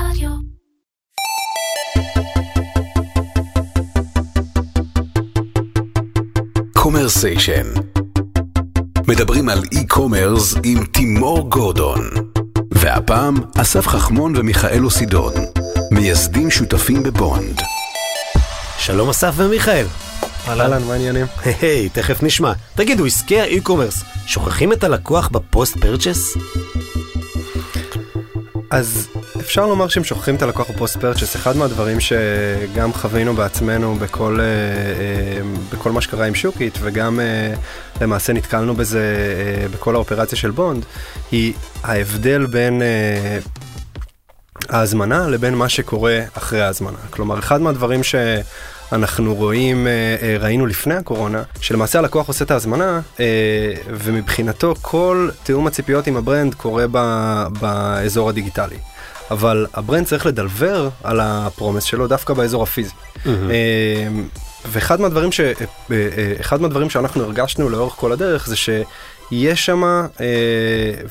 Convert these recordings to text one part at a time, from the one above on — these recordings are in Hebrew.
רדיו. קומרסיישן. מדברים על e-commerce עם תימור גורדון. והפעם אסף חכמון ומיכאל אוסידון, מייסדים שותפים בבונד. שלום אסף ומיכאל. אהלן, מה העניינים? היי, תכף נשמע. תגידו, עסקי ה e-commerce, שוכחים את הלקוח ב post purchase? אז אפשר לומר שהם שוכחים את הלקוח בפוסט פרצ'ס, אחד מהדברים שגם חווינו בעצמנו בכל, אה, אה, בכל מה שקרה עם שוקית, וגם אה, למעשה נתקלנו בזה בכל האופרציה של בונד, היא ההבדל בין ההזמנה לבין מה שקורה אחרי ההזמנה. כלומר, אחד מהדברים שאנחנו רואים, אה, אה, ראינו לפני הקורונה, שלמעשה הלקוח עושה את ההזמנה, ומבחינתו כל תיאום הציפיות עם ה brand קורה באזור הדיגיטלי. אבל ה brand צריך לדלבר על ה promise שלו דווקא באזור הפיזי. אה, ואחד מהדברים, ש... אה, אה, אחד מהדברים שאנחנו הרגשנו לאורך כל הדרך זה שיש שם אה,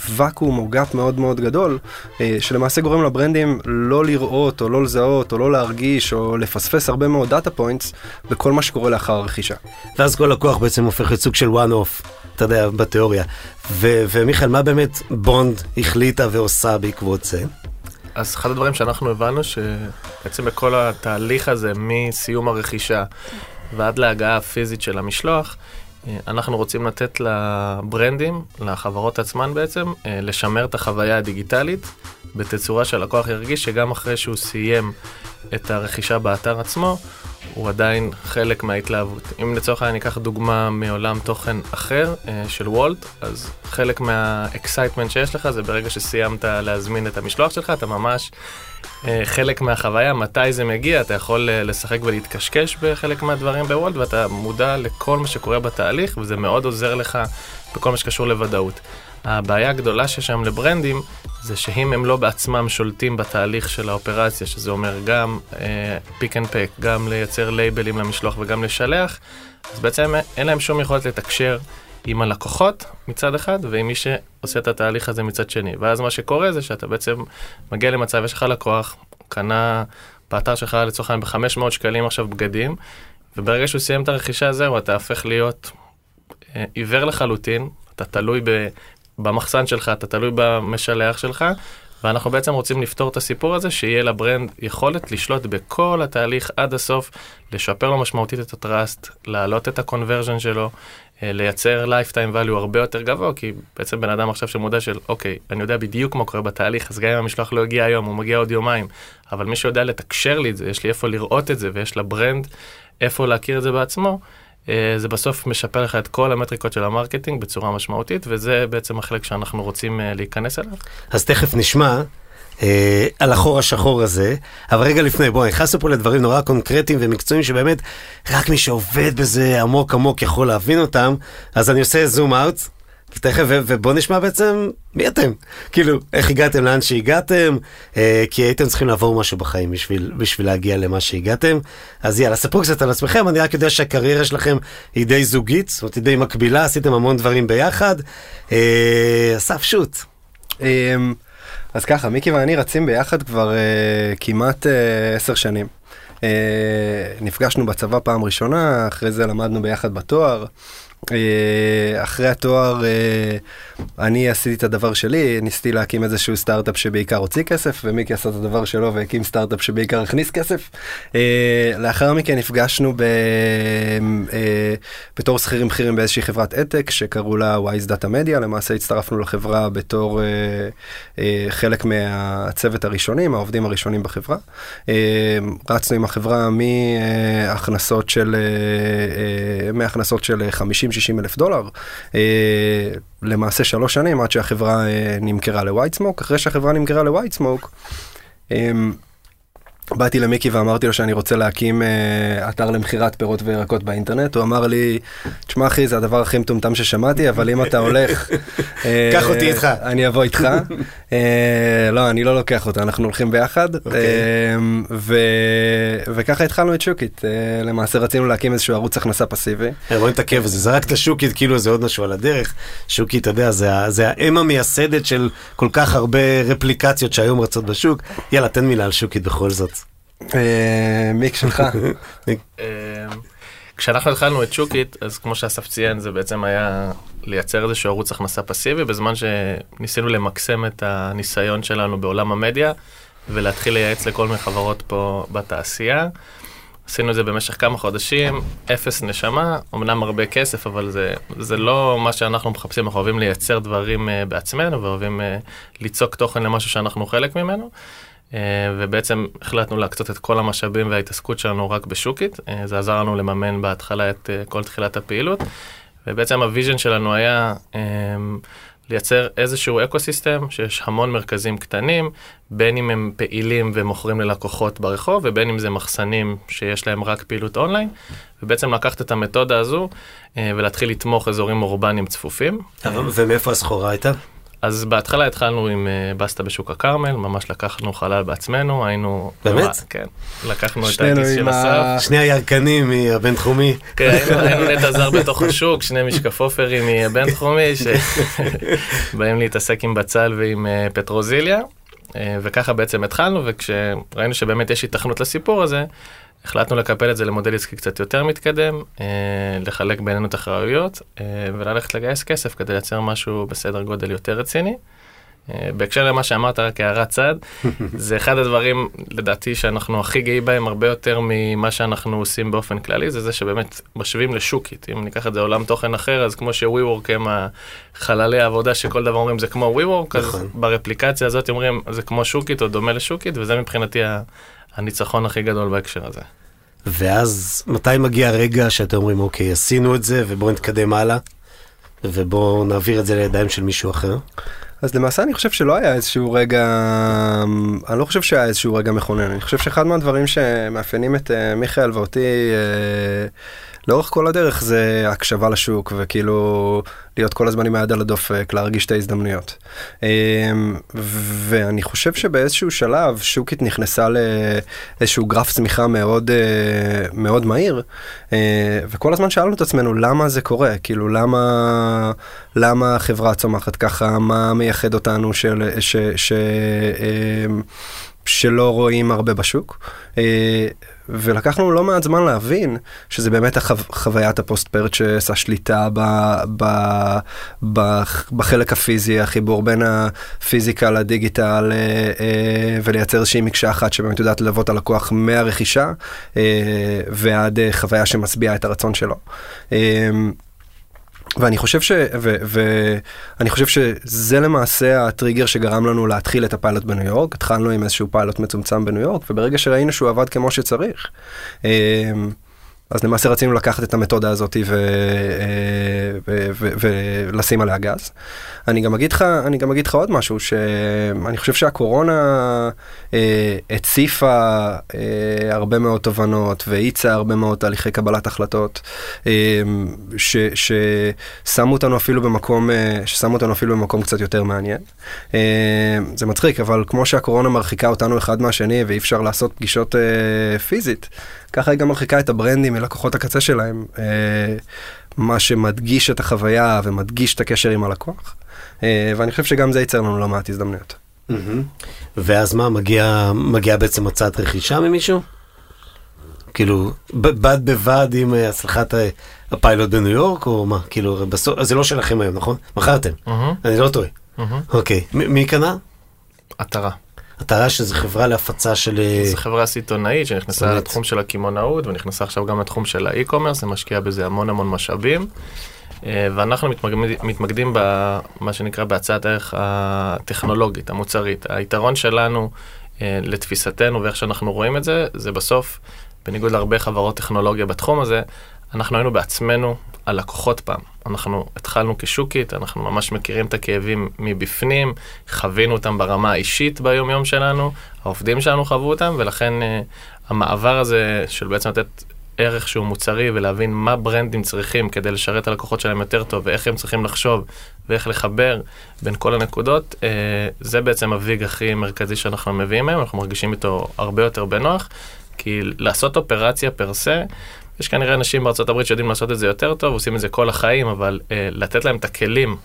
ואקום או gap מאוד מאוד גדול, אה, שלמעשה גורם לברנדים לא לראות או לא לזהות או לא להרגיש או לפספס הרבה מאוד data points בכל מה שקורה לאחר הרכישה. ואז כל לקוח בעצם הופך לסוג של one off, אתה יודע, בתיאוריה. ו- ומיכאל, מה באמת בונד החליטה ועושה בעקבות זה? אז אחד הדברים שאנחנו הבנו שבעצם בכל התהליך הזה, מסיום הרכישה ועד להגעה הפיזית של המשלוח, אנחנו רוצים לתת לברנדים, לחברות עצמן בעצם, אה, לשמר את החוויה הדיגיטלית בתצורה שהלקוח ירגיש שגם אחרי שהוא סיים את הרכישה באתר עצמו, הוא עדיין חלק מההתלהבות. אם לצורך העניין ניקח דוגמה מעולם תוכן אחר אה, של וולט, אז חלק מה excitement שיש לך זה ברגע שסיימת להזמין את המשלוח שלך, אתה ממש אה, חלק מהחוויה, מתי זה מגיע, אתה יכול אה, לשחק ולהתקשקש בחלק מהדברים בוולט, ואתה מודע לכל מה שקורה בתהליך, וזה מאוד עוזר לך בכל מה שקשור לוודאות. הבעיה הגדולה שיש שם לברנדים, זה שאם הם לא בעצמם שולטים בתהליך של האופרציה, שזה אומר גם pick and pack, גם לייצר לייבלים למשלוח וגם לשלח, אז בעצם אין להם שום יכולת לתקשר עם הלקוחות מצד אחד, ועם מי שעושה את התהליך הזה מצד שני. ואז מה שקורה זה שאתה בעצם מגיע למצב, יש לך לקוח, קנה באתר שלך לצורך העניין ב-500 שקלים עכשיו בגדים, וברגע שהוא סיים את הרכישה זהו, אתה הופך להיות אה, עיוור לחלוטין, אתה תלוי ב... במחסן שלך, אתה תלוי במשלח שלך, ואנחנו בעצם רוצים לפתור את הסיפור הזה, שיהיה לברנד יכולת לשלוט בכל התהליך עד הסוף, לשפר לו משמעותית את הטראסט, להעלות את הקונברז'ן שלו, לייצר lifetime value הרבה יותר גבוה, כי בעצם בן אדם עכשיו שמודע של, אוקיי, אני יודע בדיוק מה קורה בתהליך, אז גם אם המשלוח לא הגיע היום, הוא מגיע עוד יומיים, אבל מי שיודע לתקשר לי את זה, יש לי איפה לראות את זה, ויש לברנד איפה להכיר את זה בעצמו, אה, זה בסוף משפר לך את כל המטריקות של ה marketing בצורה משמעותית, וזה בעצם החלק שאנחנו רוצים אה, להיכנס אליו. אז תכף נשמע אה, על החור השחור הזה, אבל רגע לפני, בואו, נכנסנו פה לדברים נורא קונקרטיים ומקצועיים שבאמת רק מי שעובד בזה עמוק עמוק יכול להבין אותם, אז אני עושה זום אאוט. תכף, ו- ובוא נשמע בעצם מי אתם. כאילו, איך הגעתם לאן שהגעתם, אה, כי הייתם צריכים לעבור משהו בחיים בשביל, בשביל להגיע למה שהגעתם. אז יאללה, ספרו קצת על עצמכם, אני רק יודע שהקריירה שלכם היא די זוגית, זאת אומרת, היא די מקבילה, עשיתם המון דברים ביחד. אה, אסף, שוט. אז ככה, מיקי ואני רצים ביחד כבר אה, כמעט אה, עשר שנים. אה, נפגשנו בצבא פעם ראשונה, אחרי זה למדנו ביחד בתואר. אה, אחרי התואר אה, אני עשיתי את הדבר שלי, ניסיתי להקים איזשהו סטארט-אפ שבעיקר הוציא כסף, ומיקי עשה את הדבר שלו והקים סטארט-אפ שבעיקר הכניס כסף. אה, לאחר מכן נפגשנו ב, בתור שכירים בכירים באיזושהי חברת עתק שקראו לה Wise Data Media, למעשה הצטרפנו לחברה בתור חלק מהצוות הראשונים, העובדים הראשונים בחברה. רצנו עם החברה מהכנסות של, מהכנסות של 50-60 אלף דולר. אה, למעשה שלוש שנים עד שהחברה אה, נמכרה לווייט סמוק, אחרי שהחברה נמכרה לווייט סמוק, באתי למיקי ואמרתי לו שאני רוצה להקים uh, אתר למכירת פירות וירקות באינטרנט, הוא אמר לי, תשמע אחי זה הדבר הכי מטומטם ששמעתי, אבל אם אתה הולך... אה, קח אותי איתך. אני אבוא איתך. uh, לא, אני לא לוקח אותה, אנחנו הולכים ביחד. Okay. אוקיי. Uh, ו... וככה התחלנו את שוקית, uh, למעשה רצינו להקים איזשהו ערוץ הכנסה פסיבי. רואים את הכיף הזה, זרקת שוקית כאילו זה עוד משהו על הדרך. שוקית, אתה יודע, זה, זה האם המייסדת של כל כך הרבה רפליקציות שהיום רצות בשוק. יאללה, תן מילה על שוקית בכל זאת. Uh, מיק שלך. אמ, כשאנחנו התחלנו את שוקית, אז כמו שאסף ציין, זה בעצם היה לייצר איזשהו ערוץ הכנסה פסיבי, בזמן שניסינו למקסם את הניסיון שלנו בעולם המדיה, ולהתחיל לייעץ לכל מיני חברות פה בתעשייה. עשינו את זה במשך כמה חודשים, אפס נשמה, אמנם הרבה כסף, אבל זה, זה לא מה שאנחנו מחפשים, אנחנו אוהבים לייצר דברים uh, בעצמנו, ואוהבים uh, ליצוק תוכן למשהו שאנחנו חלק ממנו. Uh, ובעצם החלטנו להקצות את כל המשאבים וההתעסקות שלנו רק בשוקית. Uh, זה עזר לנו לממן בהתחלה את uh, כל תחילת הפעילות. ובעצם ה vision שלנו היה לייצר איזשהו ecosystem שיש המון מרכזים קטנים, בין אם הם פעילים ומוכרים ללקוחות ברחוב, ובין אם זה מחסנים שיש להם רק פעילות אונליין, ובעצם לקחת את המתודה הזו ולהתחיל לתמוך אזורים אורבניים צפופים. ומאיפה הסחורה הייתה? אז בהתחלה התחלנו עם uh, בסטה בשוק הכרמל, ממש לקחנו חלל בעצמנו, היינו... באמת? כן. לקחנו את הכיס של עם אסף. ה- שני הירקנים מהבינתחומי. כן, היינו- נטע זר בתוך השוק, שני משקף עופרים מהבינתחומי, שבאים להתעסק עם בצל ועם אה, פטרוזיליה, אה, וככה בעצם התחלנו, וכשראינו שבאמת יש התכנות לסיפור הזה, החלטנו לקפל את זה למודל עסקי קצת יותר מתקדם, אה, לחלק בינינו את האחריות, אה, וללכת לגייס כסף כדי לייצר משהו בסדר גודל יותר רציני. אה, בהקשר למה שאמרת, רק הערת צד, זה אחד הדברים, לדעתי, שאנחנו הכי גאים בהם, הרבה יותר ממה שאנחנו עושים באופן כללי, זה זה שבאמת משווים לשוקית. אם ניקח את זה עולם תוכן אחר, אז כמו ש-WeWork הם החללי העבודה שכל דבר אומרים זה כמו WeWork, אז נכון. ברפליקציה הזאת אומרים זה כמו שוקית או דומה לשוקית, וזה מבחינתי הניצחון הכי גדול בהקשר הזה. ואז מתי מגיע הרגע שאתם אומרים, אוקיי, עשינו את זה ובואו נתקדם הלאה, ובואו נעביר את זה לידיים של מישהו אחר? אז למעשה אני חושב שלא היה איזשהו רגע, אני לא חושב שהיה איזשהו רגע מכונן, אני חושב שאחד מהדברים שמאפיינים את אה, מיכאל ואותי אה, לאורך כל הדרך זה הקשבה לשוק וכאילו להיות כל הזמן עם היד על הדופק, להרגיש את ההזדמנויות. אה, ואני חושב שבאיזשהו שלב שוקית נכנסה לאיזשהו גרף צמיחה מאוד, אה, מאוד מהיר, אה, וכל הזמן שאלנו את עצמנו למה זה קורה, כאילו למה, למה החברה צומחת ככה, מה מייחד אותנו של, ש, ש, אה, שלא רואים הרבה בשוק. אה, ולקחנו לא מעט זמן להבין שזה באמת החו... חוויית הפוסט פרצ'ס, השליטה ב... ב... ב... בחלק הפיזי, החיבור בין הפיזיקה לדיגיטל אה, אה, ולייצר איזושהי מקשה אחת שבאמת יודעת ללוות הלקוח מהרכישה ועד חוויה שמשביעה את הרצון שלו. ואני חושב ש... ו... ואני חושב שזה למעשה הטריגר שגרם לנו להתחיל את הפיילוט בניו יורק. התחלנו עם איזשהו פיילוט מצומצם בניו יורק, וברגע שראינו שהוא עבד כמו שצריך, אמ, אז למעשה רצינו לקחת את המתודה הזאת. ו... ולשים עליה גז. אני גם אגיד לך, אני גם אגיד לך עוד משהו, שאני חושב שהקורונה אה, הציפה אה, הרבה מאוד תובנות והאיצה הרבה מאוד תהליכי קבלת החלטות, אה, ש... ששמו אותנו אפילו במקום, אה, ששמו אותנו אפילו במקום קצת יותר מעניין. אה, זה מצחיק, אבל כמו שהקורונה מרחיקה אותנו אחד מהשני ואי אפשר לעשות פגישות אה, פיזית, ככה היא גם מרחיקה את הברנדים מלקוחות הקצה שלהם, אה, מה שמדגיש את החוויה ומדגיש את הקשר עם הלקוח. אה, ואני חושב שגם זה ייצר לנו לא מעט הזדמנויות. ואז מה, מגיע, מגיע בעצם הצעת רכישה ממישהו? כאילו, בד בבד עם אה, הצלחת ה- הפיילוט בניו יורק, או מה? כאילו, בסוף, זה לא שלכם היום, נכון? מכרתם. אני לא טועה. אוקיי, מי קנה? עטרה. אתה שזו חברה להפצה של... אה, זו חברה סיטונאית שנכנסה באמת. לתחום של הקמעונאות ונכנסה עכשיו גם לתחום של האי-קומרס, זה משקיע בזה המון המון משאבים. אה, ואנחנו מתמקדים, מתמקדים במה שנקרא בהצעת הערך הטכנולוגית, המוצרית. היתרון שלנו, אה, לתפיסתנו ואיך שאנחנו רואים את זה, זה בסוף, בניגוד להרבה חברות טכנולוגיה בתחום הזה, אנחנו היינו בעצמנו הלקוחות פעם. אנחנו התחלנו כשוקית, אנחנו ממש מכירים את הכאבים מבפנים, חווינו אותם ברמה האישית ביום-יום שלנו, העובדים שלנו חוו אותם, ולכן uh, המעבר הזה של בעצם לתת ערך שהוא מוצרי ולהבין מה ברנדים צריכים כדי לשרת את הלקוחות שלהם יותר טוב ואיך הם צריכים לחשוב ואיך לחבר בין כל הנקודות, uh, זה בעצם הוויג הכי מרכזי שאנחנו מביאים מהם, אנחנו מרגישים איתו הרבה יותר בנוח, כי לעשות אופרציה פר סה, יש כנראה אנשים בארצות הברית שיודעים לעשות את זה יותר טוב, עושים את זה כל החיים, אבל uh, לתת להם את הכלים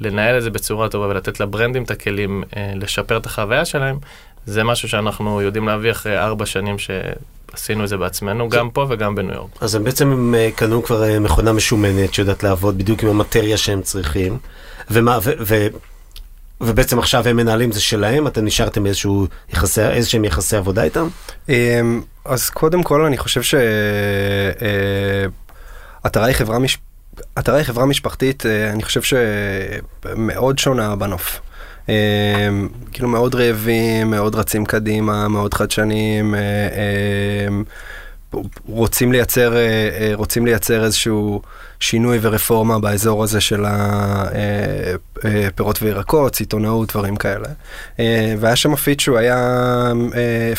לנהל את זה בצורה טובה ולתת לברנדים את הכלים uh, לשפר את החוויה שלהם, זה משהו שאנחנו יודעים להביא אחרי ארבע שנים שעשינו את זה בעצמנו, גם פה וגם בניו יורק. אז הם בעצם הם אה, קנו כבר אה, מכונה משומנת שיודעת לעבוד בדיוק עם המטריה שהם צריכים. ומה, ו, ו, ובעצם עכשיו הם מנהלים זה שלהם, אתם נשארתם איזשהו יחסי, איזשהם יחסי עבודה איתם? אז קודם כל אני חושב שאתרה היא חברה מש... אתרה היא חברה משפחתית, אה, אני חושב שמאוד שונה בנוף. כאילו מאוד רעבים, מאוד רצים קדימה, מאוד חדשניים, אה, אמ, רוצים לייצר, אה, רוצים לייצר איזשהו שינוי ורפורמה באזור הזה של הפירות וירקות, סיטונאות, דברים כאלה. אה, והיה שם fit שהוא היה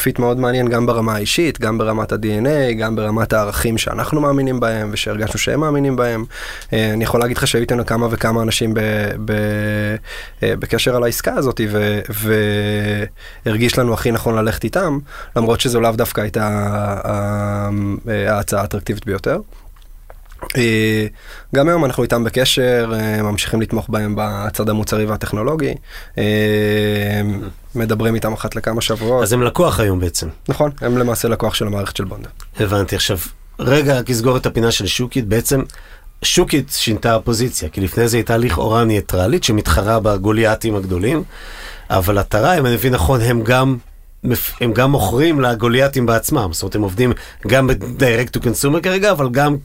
fit מאוד מעניין גם ברמה האישית, גם ברמת ה-DNA, גם ברמת הערכים שאנחנו מאמינים בהם ושהרגשנו שהם מאמינים בהם. אני יכול להגיד לך שהיו איתנו כמה וכמה אנשים ב, ב, בקשר על העסקה הזאת והרגיש לנו הכי נכון ללכת איתם, למרות שזו לאו דווקא הייתה ההצעה האטרקטיבית ביותר. אה, גם היום אנחנו איתם בקשר, אה, ממשיכים לתמוך בהם בצד המוצרי והטכנולוגי, אה, מדברים איתם אחת לכמה שבועות. אז הם לקוח היום בעצם. נכון, הם למעשה לקוח של המערכת של בונדה. הבנתי. עכשיו, רגע, רק לסגור את הפינה של שוקית, בעצם שוקית שינתה הפוזיציה, כי לפני זה הייתה לכאורה ניטרלית שמתחרה בגוליאטים הגדולים, אבל עטרה, אם אני מבין נכון, הם גם הם גם מוכרים לגוליאטים בעצמם, זאת אומרת הם עובדים גם ב-direct to consumer כרגע, אבל גם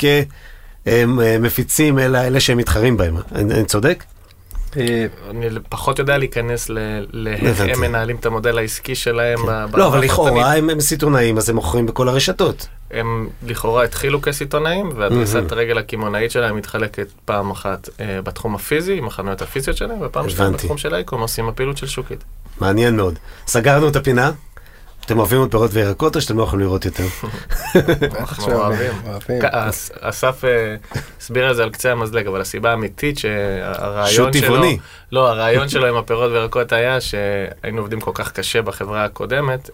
כמפיצים אלה, אלה שהם מתחרים בהם. אני, אני צודק? אה, אני פחות יודע להיכנס לאיך הם מנהלים את המודל העסקי שלהם. כן. לא, אבל לכאורה הם סיטונאים, אז הם מוכרים בכל הרשתות. הם לכאורה התחילו כסיטונאים, והדריסת הרגל הקמעונאית שלהם מתחלקת פעם אחת אה, בתחום הפיזי, עם החנויות הפיזיות שלהם, ופעם שנייה בתחום של האי-קומרס עם הפעילות של שוקית. מעניין מאוד. סגרנו את הפינה. אתם אוהבים עוד פירות וירקות או שאתם לא יכולים לראות יותר? אנחנו אוהבים. אסף אה, הסביר את זה על קצה המזלג, אבל הסיבה האמיתית שהרעיון שלו... טבעוני. לא, הרעיון שלו עם הפירות וירקות היה שהיינו עובדים כל כך קשה בחברה הקודמת.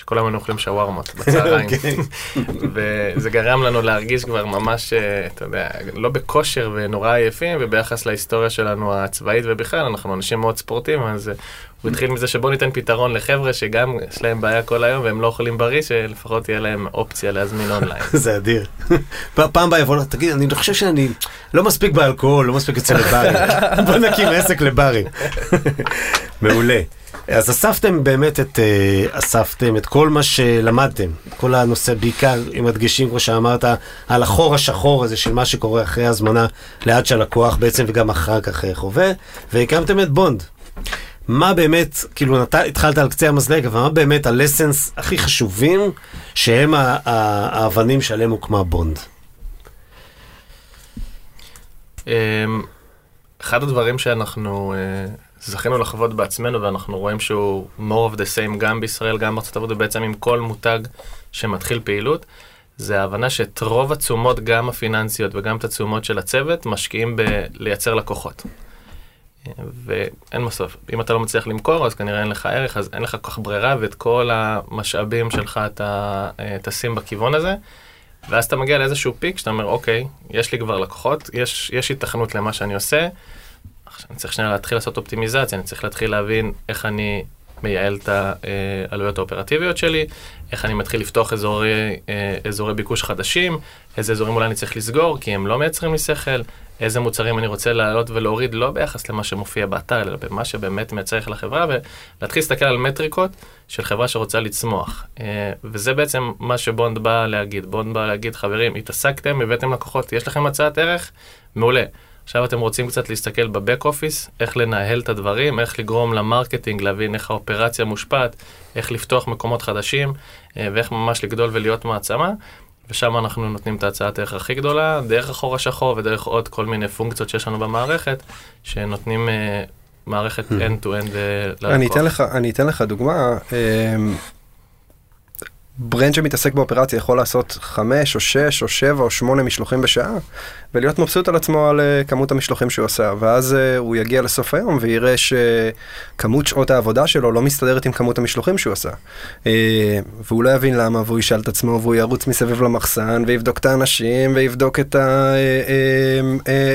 אה, שכל היום היינו אוכלים שווארמות בצהריים. אוקיי. וזה גרם לנו להרגיש כבר ממש, אה, אתה יודע, לא בכושר ונורא עייפים, וביחס להיסטוריה שלנו הצבאית ובכלל, אנחנו אנשים מאוד ספורטיביים, אז הוא התחיל מזה שבוא ניתן פתרון לחבר'ה שגם יש להם בעיה כל היום והם לא אוכלים בריא, שלפחות תהיה להם אופציה להזמין אונליין. זה אדיר. פעם הבאה יבוא, תגיד, אני חושב שאני לא מספיק באלכוהול, לא מספיק אצל לברים. בוא נקים עסק לברים. מעולה. אז אספתם באמת את, uh, אספתם את כל מה שלמדתם, כל הנושא, בעיקר עם הדגשים, כמו שאמרת, על החור השחור הזה של מה שקורה אחרי הזמנה לעד שהלקוח בעצם וגם אחר כך חווה, והקמתם את בונד. מה באמת, כאילו נת, התחלת על קצה המזלג, אבל מה באמת הלסנס הכי חשובים שהם האבנים שעליהם הוקמה בונד? אמ, אחד הדברים שאנחנו אה, זכינו לחוות בעצמנו ואנחנו רואים שהוא more of the same גם בישראל, גם בארצות הברית ובעצם עם כל מותג שמתחיל פעילות, זה ההבנה שאת רוב התשומות, גם הפיננסיות וגם את התשומות של הצוות, משקיעים בלייצר לקוחות. ואין בסוף, אם אתה לא מצליח למכור, אז כנראה אין לך ערך, אז אין לך כל כך ברירה, ואת כל המשאבים שלך אתה אה, תשים בכיוון הזה. ואז אתה מגיע לאיזשהו פיק שאתה אומר, אוקיי, יש לי כבר לקוחות, יש, יש התכנות למה שאני עושה, אני צריך שנייה להתחיל לעשות אופטימיזציה, אני צריך להתחיל להבין איך אני מייעל את העלויות האופרטיביות שלי, איך אני מתחיל לפתוח אזורי, אה, אזורי ביקוש חדשים, איזה אזורים אולי אני צריך לסגור, כי הם לא מייצרים לי שכל, איזה מוצרים אני רוצה להעלות ולהוריד, לא ביחס למה שמופיע באתר, אלא במה שבאמת מייצר לך לחברה, ולהתחיל להסתכל על מטריקות של חברה שרוצה לצמוח. אה, וזה בעצם מה שבונד בא להגיד. בונד בא להגיד, חברים, התעסקתם, הבאתם לקוחות, יש לכם הצעת ערך? מעולה. עכשיו אתם רוצים קצת להסתכל ב back office, איך לנהל את הדברים, איך לגרום ל marketing, להבין איך האופרציה מושפעת, איך לפתוח מקומות חדשים, אה, ואיך ממש לגדול ולהיות מעצמה. ושם אנחנו נותנים את ההצעת הערך הכי גדולה, דרך החור השחור ודרך עוד כל מיני פונקציות שיש לנו במערכת, שנותנים אה, מערכת end-to-end אה, ללקוח. אני אתן לך, אני אתן לך דוגמה. ברנד שמתעסק באופרציה יכול לעשות 5 או 6 או 7 או 8 משלוחים בשעה ולהיות מבסוט על עצמו על uh, כמות המשלוחים שהוא עשה ואז uh, הוא יגיע לסוף היום ויראה שכמות שעות העבודה שלו לא מסתדרת עם כמות המשלוחים שהוא עשה. Uh, והוא לא יבין למה והוא ישאל את עצמו והוא ירוץ מסביב למחסן ויבדוק את האנשים ויבדוק את, ה,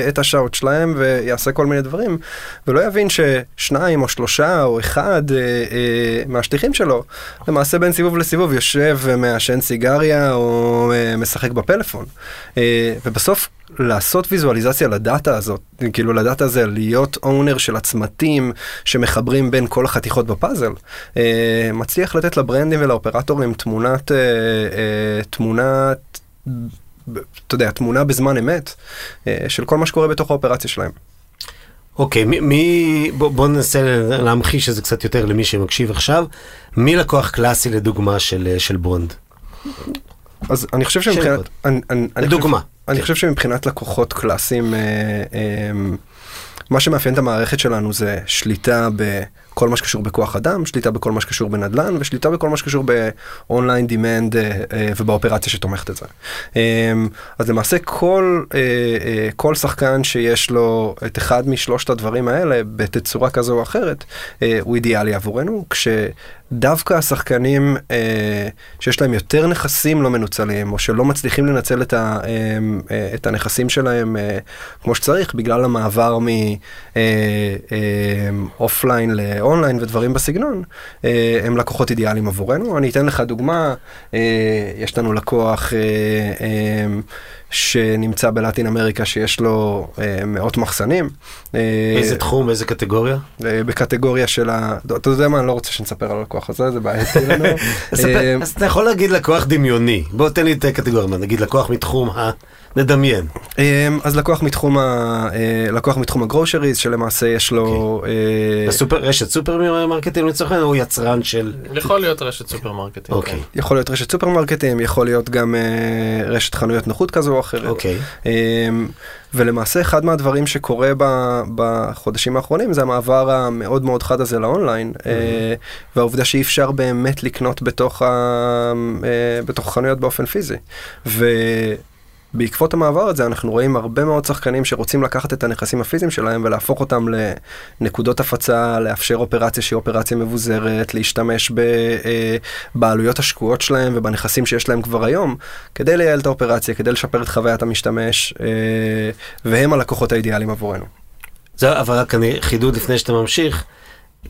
את השעות שלהם ויעשה כל מיני דברים ולא יבין ששניים או שלושה או אחד מהשליחים שלו למעשה בין סיבוב לסיבוב יושב יושב ומעשן סיגריה או אה, משחק בפלאפון. אה, ובסוף לעשות ויזואליזציה לדאטה הזאת, כאילו לדאטה הזה, להיות אונר של הצמתים שמחברים בין כל החתיכות בפאזל, אה, מצליח לתת לברנדים ולאופרטורים תמונת, תמונת, אתה יודע, תמונה בזמן אמת של כל מה שקורה בתוך האופרציה שלהם. אוקיי, מי, מי בוא, בוא ננסה להמחיש את זה קצת יותר למי שמקשיב עכשיו. מי לקוח קלאסי לדוגמה של, של בונד? אז אני חושב שמבחינת... אני, אני, לדוגמה. אני, אני חושב שמבחינת לקוחות קלאסיים, אה, אה, מה שמאפיין את המערכת שלנו זה שליטה בכל מה שקשור בכוח אדם, שליטה בכל מה שקשור בנדל"ן ושליטה בכל מה שקשור ב online demand אה, אה, ובאופרציה שתומכת את זה. אה, אז למעשה כל, כל שחקן שיש לו את אחד משלושת הדברים האלה בתצורה כזו או אחרת, הוא אידיאלי עבורנו, כש... דווקא השחקנים אה, שיש להם יותר נכסים לא מנוצלים, או שלא מצליחים לנצל את, ה, אה, אה, את הנכסים שלהם אה, כמו שצריך, בגלל המעבר מ offline אה, אה, ודברים בסגנון, אה, הם לקוחות אידיאליים עבורנו. אני אתן לך דוגמה, אה, יש לנו לקוח... אה, אה, שנמצא בלטין אמריקה שיש לו אה, מאות מחסנים. איזה אה, תחום, איזה קטגוריה? אה, בקטגוריה של ה... אתה יודע מה, אני לא רוצה שנספר על הלקוח הזה, זה בעייתי לנו. אה, אז אתה יכול להגיד לקוח דמיוני, בוא תן לי את הקטגוריה, נגיד לקוח מתחום ה... נדמיין. אמ, אז לקוח מתחום, ה... אה, לקוח מתחום הגרושריז, שלמעשה יש לו... Okay. אוקיי. הסופר, רשת סופר מרקטים לצורך העניין, או יצרן של... יכול להיות רשת סופר מרקטים. אוקיי. Okay. כן. יכול להיות רשת סופר מרקטים, יכול להיות גם רשת חנויות נוחות כזו או אחרת. אוקיי. Okay. Um, ולמעשה אחד מהדברים שקורה ב, בחודשים האחרונים זה המעבר המאוד מאוד חד הזה לאונליין, mm-hmm. uh, והעובדה שאי אפשר באמת לקנות בתוך, ה, uh, בתוך חנויות באופן פיזי. ו... בעקבות המעבר הזה אנחנו רואים הרבה מאוד שחקנים שרוצים לקחת את הנכסים הפיזיים שלהם ולהפוך אותם לנקודות הפצה, לאפשר אופרציה שהיא אופרציה מבוזרת, להשתמש בבעלויות אה, השקועות שלהם ובנכסים שיש להם כבר היום, כדי לייעל את האופרציה, כדי לשפר את חוויית המשתמש, אה, והם הלקוחות האידיאליים עבורנו. זה אבל רק אני חידוד לפני שאתה ממשיך.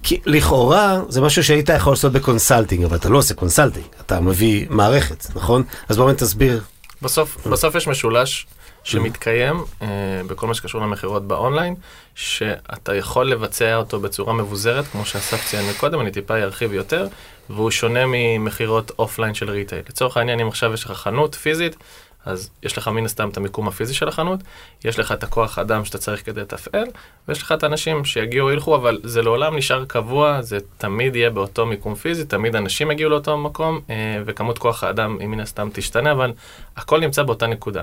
כי לכאורה זה משהו שהיית יכול לעשות ב consulting, אבל אתה לא עושה consulting, אתה מביא מערכת, נכון? אז בואו תסביר בסוף, בסוף יש משולש שמתקיים אה, בכל מה שקשור למכירות באונליין, שאתה יכול לבצע אותו בצורה מבוזרת, כמו שאסף ציין מקודם, אני טיפה ארחיב יותר, והוא שונה ממכירות offline של retail. לצורך העניין, אם עכשיו יש לך חנות פיזית, אז יש לך מן הסתם את המיקום הפיזי של החנות, יש לך את הכוח אדם שאתה צריך כדי לתפעל, ויש לך את האנשים שיגיעו, ילכו, אבל זה לעולם נשאר קבוע, זה תמיד יהיה באותו מיקום פיזי, תמיד אנשים יגיעו לאותו מקום, אה, וכמות כוח האדם היא מן הסתם תשתנה, אבל הכל נמצא באותה נקודה.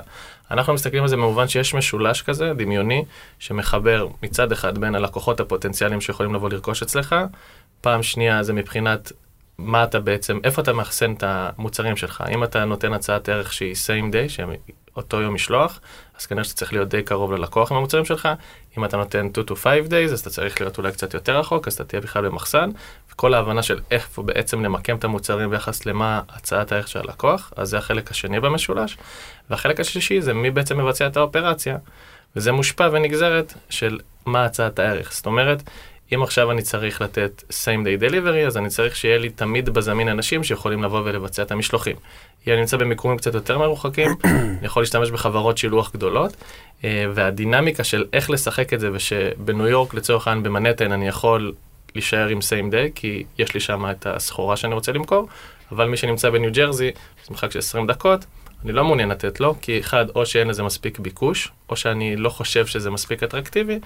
אנחנו מסתכלים על זה במובן שיש משולש כזה, דמיוני, שמחבר מצד אחד בין הלקוחות הפוטנציאליים שיכולים לבוא לרכוש אצלך, פעם שנייה זה מבחינת מה אתה בעצם, איפה אתה מאחסן את המוצרים שלך. אם אתה נותן הצעת ערך שהיא same day, שאותו יום משלוח, אז כנראה שאתה צריך להיות די קרוב ללקוח עם המוצרים שלך. אם אתה נותן 2 to 5 days, אז אתה צריך להיות אולי קצת יותר רחוק, אז אתה תהיה בכלל במחסן. וכל ההבנה של איפה בעצם למקם את המוצרים ביחס למה הצעת הערך של הלקוח, אז זה החלק השני במשולש. והחלק השלישי זה מי בעצם מבצע את האופרציה. וזה מושפע ונגזרת של מה הצעת הערך. זאת אומרת, אם עכשיו אני צריך לתת same day delivery, אז אני צריך שיהיה לי תמיד בזמין אנשים שיכולים לבוא ולבצע את המשלוחים. אני נמצא במיקומים קצת יותר מרוחקים, אני יכול להשתמש בחברות שילוח גדולות, אה, והדינמיקה של איך לשחק את זה, ושבניו יורק לצורך העניין במנהטן אני יכול להישאר עם same day, כי יש לי שם את הסחורה שאני רוצה למכור, אבל מי שנמצא בניו ג'רזי, זה מרחק של 20 דקות, אני לא מעוניין לתת לו, כי אחד, או שאין לזה מספיק ביקוש, או שאני לא חושב שזה מספיק אטרקטיבי,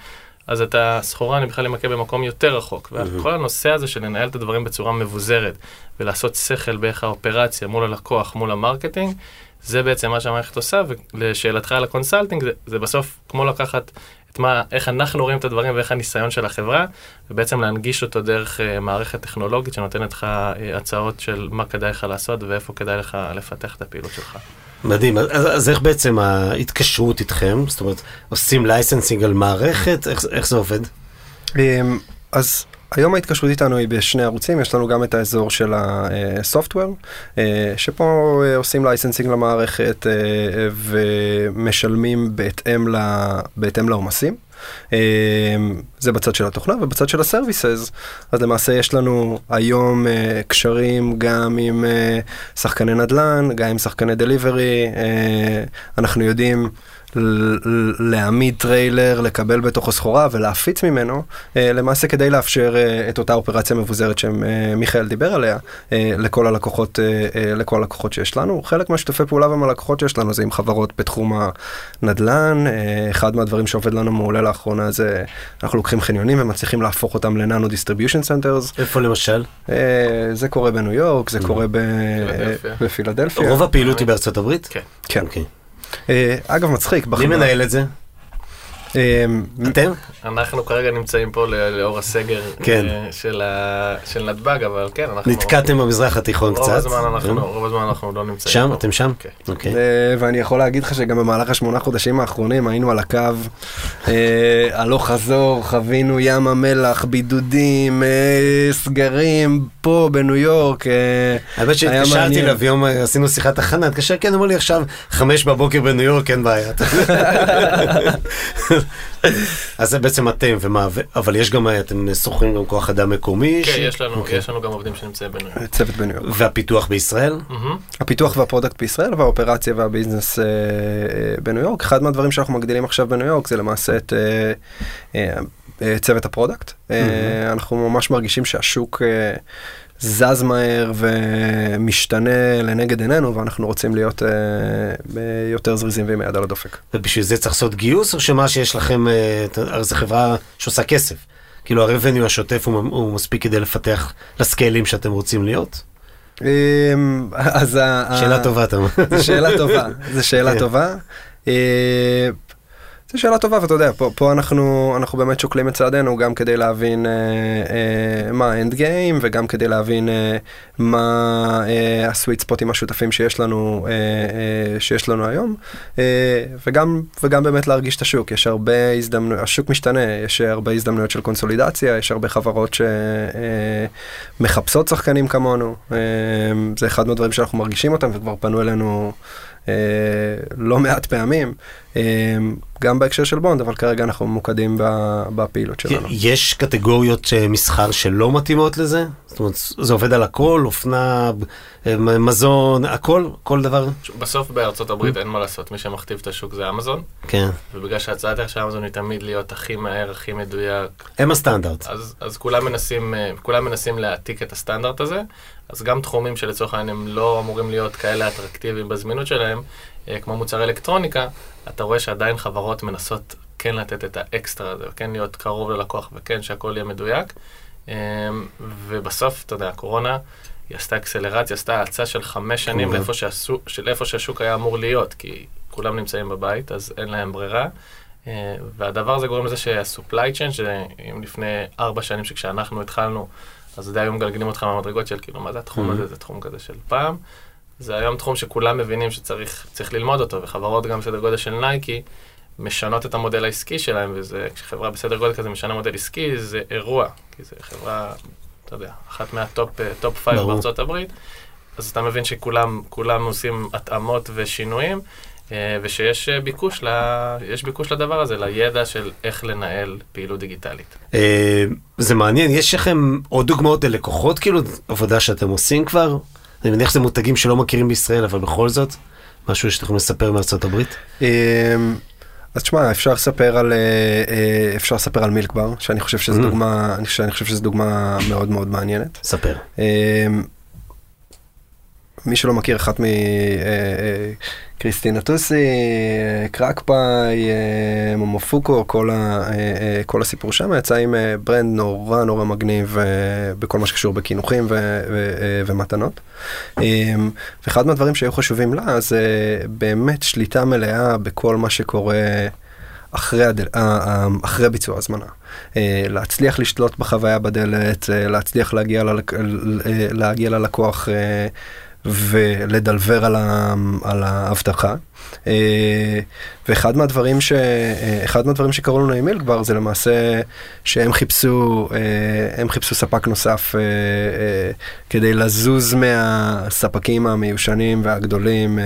אז את הסחורה אני בכלל אמקם במקום יותר רחוק. וכל הנושא הזה של לנהל את הדברים בצורה מבוזרת, ולעשות שכל באיך האופרציה מול הלקוח, מול ה marketing, זה בעצם מה שהמערכת עושה, ולשאלתך על ה consulting, זה, זה בסוף כמו לקחת את מה, איך אנחנו רואים את הדברים ואיך הניסיון של החברה, ובעצם להנגיש אותו דרך uh, מערכת טכנולוגית שנותנת לך uh, הצעות של מה כדאי לך לעשות ואיפה כדאי לך לפתח את הפעילות שלך. מדהים, אז, אז איך בעצם ההתקשרות איתכם? זאת אומרת, עושים licensing על מערכת? איך, איך זה עובד? אמ, אז היום ההתקשרות איתנו היא בשני ערוצים, יש לנו גם את האזור של ה software, אה, שפה אה, עושים licensing למערכת אה, ומשלמים בהתאם, לעומסים. זה בצד של התוכנה ובצד של ה services אז למעשה יש לנו היום קשרים גם עם שחקני נדל"ן גם עם שחקני delivery אנחנו יודעים להעמיד טריילר, לקבל בתוכו סחורה ולהפיץ ממנו, אה, למעשה כדי לאפשר אה, את אותה אופרציה מבוזרת שמיכאל דיבר עליה, אה, לכל הלקוחות, לכל הלקוחות שיש לנו. חלק מהשותפי פעולה עם הלקוחות שיש לנו זה עם חברות בתחום הנדל"ן. אחד מהדברים שעובד לנו מעולה לאחרונה זה אנחנו לוקחים חניונים ומצליחים להפוך אותם ל nano distribution centers. איפה למשל? זה קורה בניו יורק, זה קורה בפילדלפיה. רוב הפעילות היא בארצות הברית? כן. אה, אגב, מצחיק. מי מנהל את זה? אה, אתם? אנחנו כרגע נמצאים פה לאור הסגר כן. אה, של נתב"ג, אבל כן, אנחנו... נתקעתם במזרח התיכון קצת. רוב הזמן אנחנו לא נמצאים שם? אתם שם? כן. אוקיי. ואני יכול להגיד לך שגם במהלך השמונה חודשים האחרונים היינו על הקו, הלוך חזור, חווינו ים המלח, בידודים, סגרים, פה בניו יורק. האמת שהתקשרתי אליו יום, עשינו שיחת הכנה, התקשר, כן, אמר לי עכשיו חמש בבוקר בניו יורק, אין בעיה. אז זה בעצם אתם, ומה, אבל יש גם, אתם שוכרים גם כוח אדם מקומי? כן, יש לנו, אוקיי. יש לנו גם עובדים שנמצאים בניו יורק. צוות בניו יורק. והפיתוח בישראל? הפיתוח וה product בישראל והאופרציה וה business אה, אה, בניו יורק. אחד מהדברים שאנחנו מגדילים עכשיו בניו יורק זה למעשה את אה, צוות ה product. אנחנו ממש מרגישים שהשוק זז מהר ומשתנה לנגד עינינו ואנחנו רוצים להיות אה, יותר זריזים ועם היד על הדופק. ובשביל זה צריך לעשות גיוס או שמה שיש לכם, אה, הרי זו חברה שעושה כסף. כאילו הרבניו השוטף הוא, הוא מספיק כדי לפתח לסקיילים שאתם רוצים להיות? אמ, אז שאלה טובה אתה אומר. שאלה טובה, זו שאלה כן. טובה. זו שאלה טובה ואתה יודע פה, פה אנחנו אנחנו באמת שוקלים את צעדינו גם כדי להבין אה, אה, מה האנד גיים וגם כדי להבין אה, מה אה, הסוויט ספוטים השותפים שיש לנו אה, אה, שיש לנו היום. אה, וגם וגם באמת להרגיש את השוק. יש הרבה הזדמנויות השוק משתנה יש הרבה הזדמנויות של קונסולידציה יש הרבה חברות שמחפשות אה, שחקנים כמונו. אה, זה אחד מהדברים שאנחנו מרגישים אותם וכבר פנו אלינו. אה, לא מעט פעמים, גם בהקשר של בונד, אבל כרגע אנחנו ממוקדים בפעילות שלנו. יש קטגוריות אה, מסחר שלא מתאימות לזה? זאת אומרת, זה עובד על הכל, אופנה, מזון, הכל, כל דבר? בסוף בארצות הברית אין מה לעשות, מי שמכתיב את השוק זה אמזון. כן. ובגלל שהצעת הערך של אמזון היא תמיד להיות הכי מהר, הכי מדויק. הם הסטנדרט. אז, אז כולם, מנסים, כולם מנסים להעתיק את הסטנדרט הזה. אז גם תחומים שלצורך העניין הם לא אמורים להיות כאלה אטרקטיביים בזמינות שלהם, אה, כמו מוצרי אלקטרוניקה, אתה רואה שעדיין חברות מנסות כן לתת את האקסטרה הזה, כן להיות קרוב ללקוח וכן שהכל יהיה מדויק. אה, ובסוף, אתה יודע, הקורונה, היא עשתה אקסלרציה, עשתה האצה של חמש שנים לאיפה, שהשוק, של איפה שהשוק היה אמור להיות, כי כולם נמצאים בבית, אז אין להם ברירה. אה, והדבר הזה גורם לזה שה-supply chain, שאם לפני ארבע שנים שכשאנחנו התחלנו, אז די היו מגלגלים אותך מהמדרגות של כאילו, מה זה התחום הזה? זה תחום כזה של פעם. זה היום תחום שכולם מבינים שצריך ללמוד אותו, וחברות גם בסדר גודל של נייקי משנות את המודל העסקי שלהם, וזה, כשחברה בסדר גודל כזה משנה מודל עסקי, זה אירוע, כי זו חברה, אתה יודע, אחת מה top top five בארצות הברית, אז אתה מבין שכולם עושים התאמות ושינויים. אה, ושיש אה, ביקוש, ל... יש ביקוש לדבר הזה, לידע של איך לנהל פעילות דיגיטלית. אה, זה מעניין, יש לכם עוד דוגמאות ללקוחות, כאילו, עבודה שאתם עושים כבר? אני מניח שזה מותגים שלא מכירים בישראל, אבל בכל זאת, משהו שאתם יכולים לספר מארצות הברית? אז תשמע, אפשר לספר על, אפשר לספר על מילקבר, שאני חושב שזו mm. דוגמה, שאני חושב שזו דוגמה מאוד מאוד מעניינת. ספר. מי שלא מכיר, אחת מקריסטינה טוסי, קרקפאי, מומופוקו, כל, ה, כל הסיפור שם יצא עם ברנד נורא נורא מגניב בכל מה שקשור בקינוחים ו, ו, ומתנות. ואחד מהדברים שהיו חשובים לה זה באמת שליטה מלאה בכל מה שקורה. אחרי, הדל, אחרי ביצוע הזמנה. להצליח לשלוט בחוויה בדלת, להצליח להגיע, ללק, להגיע ללקוח ולדלבר על, ה, על ההבטחה. ואחד מהדברים, ש, אחד מהדברים שקראו לנו עם מילקבר זה למעשה שהם חיפשו, הם חיפשו ספק נוסף כדי לזוז מהספקים המיושנים והגדולים.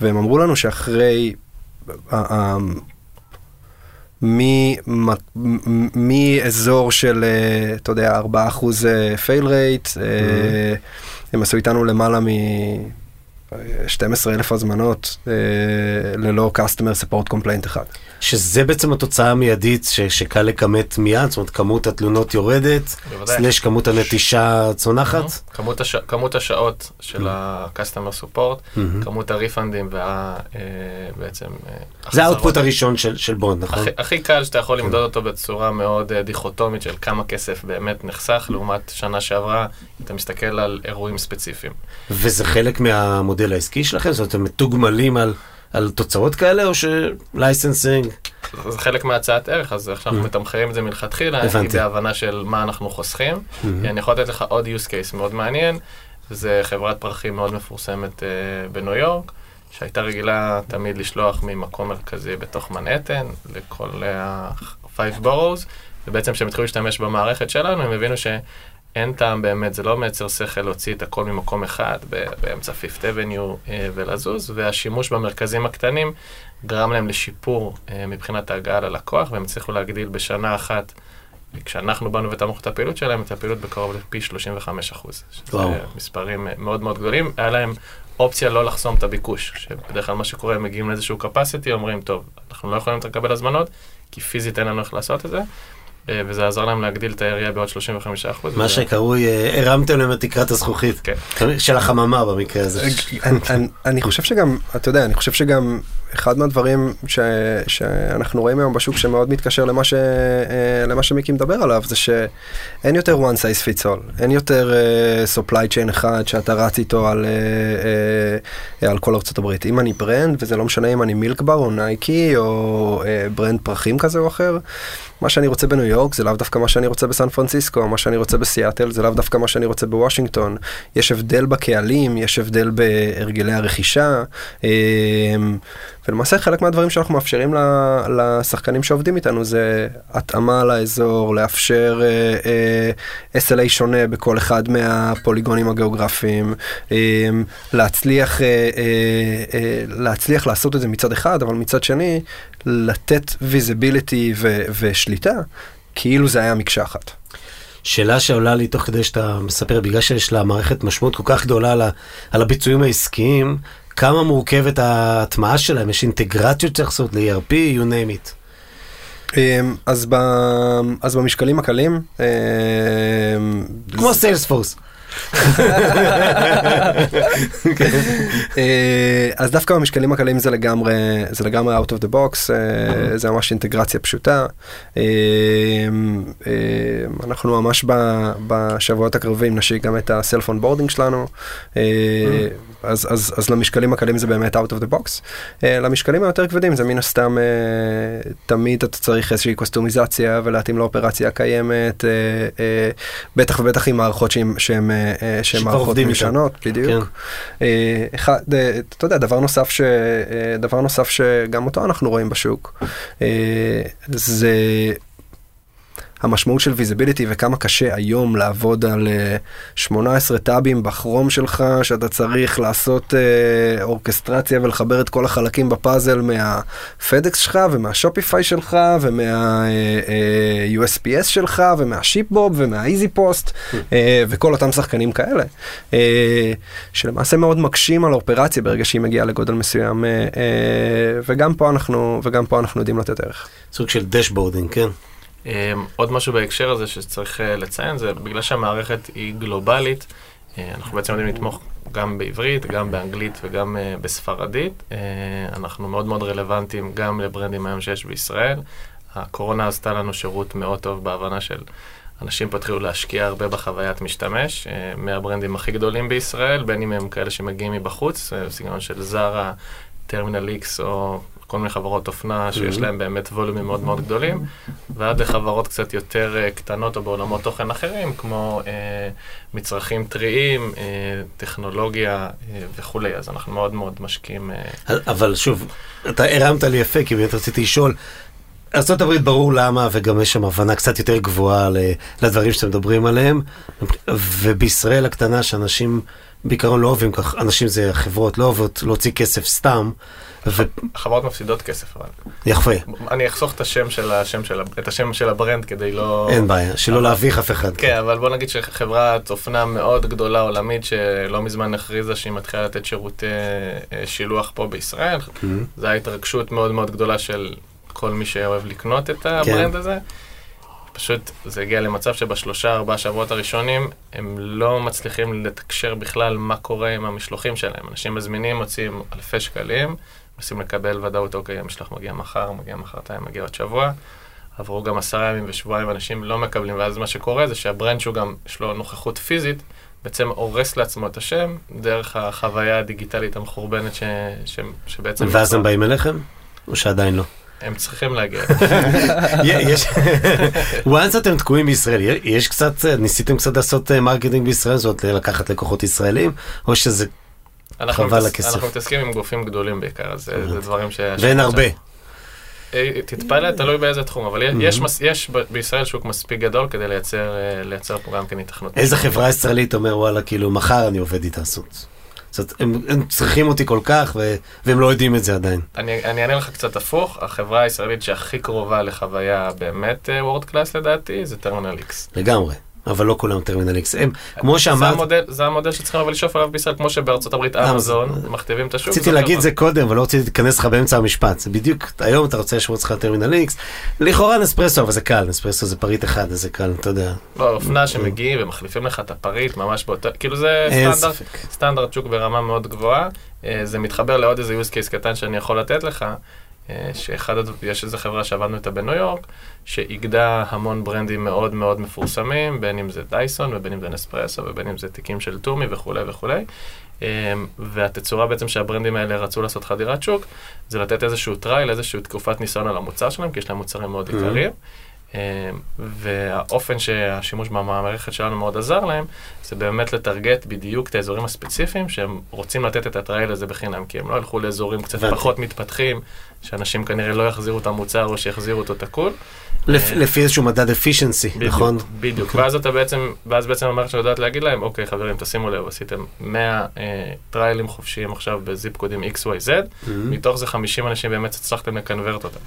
והם אמרו לנו שאחרי מאזור של, אתה יודע, 4% פייל רייט, הם עשו איתנו למעלה מ... 12 אלף הזמנות אה, ללא customer support complaint אחד. שזה בעצם התוצאה המיידית ש, שקל לכמת מיד, זאת אומרת כמות התלונות יורדת, סלש כמות הנטישה צונחת. Mm-hmm. כמות, הש... כמות השעות של mm-hmm. ה-customer support, mm-hmm. כמות הריפנדים ובעצם... אה, אה, זה האוטפוט הראשון של, של בונד, נכון? הכי, הכי קל שאתה יכול למדוד אותו בצורה מאוד דיכוטומית של כמה כסף באמת נחסך, לעומת שנה שעברה, אתה מסתכל על אירועים ספציפיים. וזה חלק מהמודל העסקי שלכם? זאת אומרת, אתם מתוגמלים על... על תוצאות כאלה, או שלייסנסינג? זה חלק מהצעת ערך, אז עכשיו אנחנו mm. מתמחרים את זה מלכתחילה, הבנתי. בהבנה של מה אנחנו חוסכים. Mm-hmm. אני יכול לתת לך עוד use case מאוד מעניין, זה חברת פרחים מאוד מפורסמת uh, בניו יורק, שהייתה רגילה תמיד לשלוח ממקום מרכזי בתוך מנהטן, לכל ה-five uh, boroughs, ובעצם כשהם התחילו להשתמש במערכת שלנו, הם הבינו ש... אין טעם באמת, זה לא מייצר שכל להוציא את הכל ממקום אחד, באמצע פיפט אבניו אה, ולזוז, והשימוש במרכזים הקטנים גרם להם לשיפור אה, מבחינת ההגעה ללקוח, והם הצליחו להגדיל בשנה אחת, כשאנחנו באנו ותמכנו את הפעילות שלהם, את הפעילות בקרוב לפי 35 אחוז. שזה מספרים אה, מאוד מאוד גדולים. היה להם אופציה לא לחסום את הביקוש, שבדרך כלל מה שקורה, הם מגיעים לאיזשהו capacity, אומרים, טוב, אנחנו לא יכולים לקבל הזמנות, כי פיזית אין לנו איך לעשות את זה. אה, וזה עזר להם להגדיל את העירייה בעוד 35 אחוז. מה שקרוי, אה, הרמתם להם את תקרת הזכוכית. כן. של החממה במקרה הזה. אני חושב שגם, אתה יודע, אני חושב שגם אחד מהדברים שאנחנו רואים היום בשוק שמאוד מתקשר למה אה, שמיקי מדבר עליו, זה שאין יותר one size fits all, אין יותר supply chain אחד שאתה רץ איתו על כל ארצות הברית. אם אני brand, וזה לא משנה אם אני מילקבר או נייקי או brand פרחים כזה או אחר, מה שאני רוצה בניו יורק זה לאו דווקא מה שאני רוצה בסן פרנסיסקו, מה שאני רוצה בסיאטל זה לאו דווקא מה שאני רוצה בוושינגטון. יש הבדל בקהלים, יש הבדל בהרגלי הרכישה. ולמעשה חלק מהדברים שאנחנו מאפשרים לשחקנים שעובדים איתנו זה התאמה לאזור, לאפשר uh, uh, SLA שונה בכל אחד מהפוליגונים הגיאוגרפיים, uh, להצליח, uh, uh, uh, להצליח לעשות את זה מצד אחד, אבל מצד שני לתת visibility ו- ושליטה, כאילו זה היה מקשה אחת. שאלה שעולה לי תוך כדי שאתה מספר, בגלל שיש לה מערכת משמעות כל כך גדולה על, על הביצועים העסקיים, כמה מורכבת ההטמעה שלהם? יש אינטגרציות שצריך לעשות ל-ERP, you name it. אמ, אז, ב, אז במשקלים הקלים... אמ, כמו סיילספורס. אה, אז דווקא במשקלים הקלים זה לגמרי זה לגמרי out of the box אה, זה ממש אינטגרציה פשוטה. אה, אנחנו ממש בשבועות הקרובים נשיק גם את ה self onboarding שלנו. אז, אז, אז למשקלים הקלים זה באמת out of the box. למשקלים היותר כבדים זה מן הסתם תמיד אתה צריך איזושהי קסטומיזציה ולהתאים לאופרציה הקיימת, בטח ובטח עם מערכות שהן מערכות מיושנות, בדיוק. כן. Uh, אחד, uh, אתה יודע, דבר נוסף, ש, uh, דבר נוסף שגם אותו אנחנו רואים בשוק, זה המשמעות של visibility וכמה קשה היום לעבוד על uh, 18 טאבים בכרום שלך, שאתה צריך לעשות uh, אורקסטרציה ולחבר את כל החלקים בפאזל מהפדקס שלך ומהשופיפיי שלך ומה-USPS uh, שלך ומהשיפבוב ומהאיזי פוסט וכל אותם שחקנים כאלה, שלמעשה מאוד מקשים על האופרציה ברגע שהיא מגיעה לגודל מסוים, וגם פה אנחנו, וגם פה אנחנו יודעים לתת ערך. סוג של dashboarding, כן. Um, עוד משהו בהקשר הזה שצריך uh, לציין, זה בגלל שהמערכת היא גלובלית, אה, אנחנו בעצם יודעים לתמוך גם בעברית, גם באנגלית וגם uh, בספרדית. אנחנו מאוד מאוד רלוונטיים גם לברנדים היום שיש בישראל. הקורונה עשתה לנו שירות מאוד טוב בהבנה של אנשים פה התחילו להשקיע הרבה בחוויית משתמש, מהברנדים הכי גדולים בישראל, בין אם הם כאלה שמגיעים מבחוץ, בסגנון של זרה, טרמינל איקס או כל מיני חברות אופנה שיש mm-hmm. להם באמת ווליומים מאוד מאוד גדולים, ועד לחברות קצת יותר uh, קטנות או בעולמות תוכן אחרים, כמו uh, מצרכים טריים, uh, טכנולוגיה uh, וכולי, אז אנחנו מאוד מאוד משקיעים. Uh... אבל שוב, אתה הרמת לי יפה, כי באמת רציתי לשאול. ארה"ב ברור למה, וגם יש שם הבנה קצת יותר גבוהה לדברים שאתם מדברים עליהם, ובישראל הקטנה, שאנשים בעיקרון לא אוהבים כך, אנשים זה חברות לא אוהבות להוציא כסף סתם, החברות מפסידות כסף אבל. יפה. אני אחסוך את השם של השם של, את השם של הברנד כדי לא... אין בעיה, שלא להביך אף אחד. כן, אבל בוא נגיד שחברת אופנה מאוד גדולה עולמית שלא מזמן הכריזה שהיא מתחילה לתת שירותי אה, שילוח פה בישראל. Mm-hmm. זו הייתה התרגשות מאוד מאוד גדולה של כל מי שאוהב לקנות את ה brand כן. הזה. פשוט זה הגיע למצב שבשלושה ארבעה שבועות הראשונים הם לא מצליחים לתקשר בכלל מה קורה עם המשלוחים שלהם. אנשים מזמינים, מוצאים אלפי שקלים, מנסים לקבל ודאות, אוקיי, המשלוח מגיע מחר, מגיע מחרתיים, מגיע עוד שבוע. עברו גם עשרה ימים ושבועיים, אנשים לא מקבלים, ואז מה שקורה זה שה brand שהוא גם, יש לו נוכחות פיזית, בעצם הורס לעצמו את השם, דרך החוויה הדיגיטלית המחורבנת ש, ש, שבעצם... ואז הם באים אליכם? או שעדיין לא? הם צריכים להגיע. יש, once אתם תקועים בישראל, יש קצת, ניסיתם קצת לעשות marketing בישראל, זאת לקחת לקוחות ישראלים, או שזה חבל הכסף. אנחנו מתעסקים עם גופים גדולים בעיקר, אז זה דברים ש... ואין הרבה. אה, תתפלא, תלוי באיזה תחום, אבל יש, יש בישראל שוק מספיק גדול כדי לייצר, אה, לייצר פה גם כן היתכנות. איזה חברה ישראלית אומר וואלה, כאילו מחר אני עובד איתה, סוס. זאת הם, הם צריכים אותי כל כך, והם לא יודעים את זה עדיין. אני, אענה לך קצת הפוך, החברה הישראלית שהכי קרובה לחוויה באמת world class לדעתי, זה טרמינל איקס. לגמרי. אבל לא כולם טרמינל איקס. הם, כמו שאמרת... זה המודל שצריכים אבל לשאוף עליו בישראל, כמו שבארצות הברית אה, אמזון מכתיבים את השוק. רציתי להגיד זה קודם, אבל לא רציתי להיכנס לך באמצע המשפט. זה בדיוק, היום אתה רוצה לשמור אצלך טרמינל איקס. לכאורה נספרסו, אבל זה קל, נספרסו זה פריט אחד, אז זה קל, אתה יודע. לא, אופנה שמגיעים ומחליפים לך את הפריט ממש באותה, כאילו זה סטנדרט שוק ברמה מאוד גבוהה. אה, זה מתחבר לעוד איזה use case קטן שאני יכול לתת לך. אה, שאחד, יש איזו חברה שעבדנו איתה בניו יורק, שאיגדה המון ברנדים מאוד מאוד מפורסמים, בין אם זה דייסון ובין אם זה נספרסו ובין אם זה תיקים של טומי וכולי וכולי. אה, והתצורה בעצם שהברנדים האלה רצו לעשות חדירת שוק, זה לתת איזשהו trial, איזושהי תקופת ניסיון על המוצר שלהם, כי יש להם מוצרים מאוד יקרים. Mm-hmm. אמ, והאופן שהשימוש במערכת שלנו מאוד עזר להם, זה באמת לטרגט בדיוק את האזורים הספציפיים שהם רוצים לתת את הטרייל הזה בחינם, כי הם לא ילכו לאזורים קצת פחות מתפתחים, שאנשים כנראה לא יחזירו את המוצר או שיחזירו אותו תקול. לפי איזשהו מדד אפישנסי, נכון? בדיוק, ואז אתה בעצם, ואז בעצם המערכת יודעת להגיד להם, אוקיי חברים, תשימו לב, עשיתם 100 אה, טריילים חופשיים עכשיו בזיפ קודים XYZ, מתוך זה 50 אנשים באמת הצלחתם לקנברט אותם.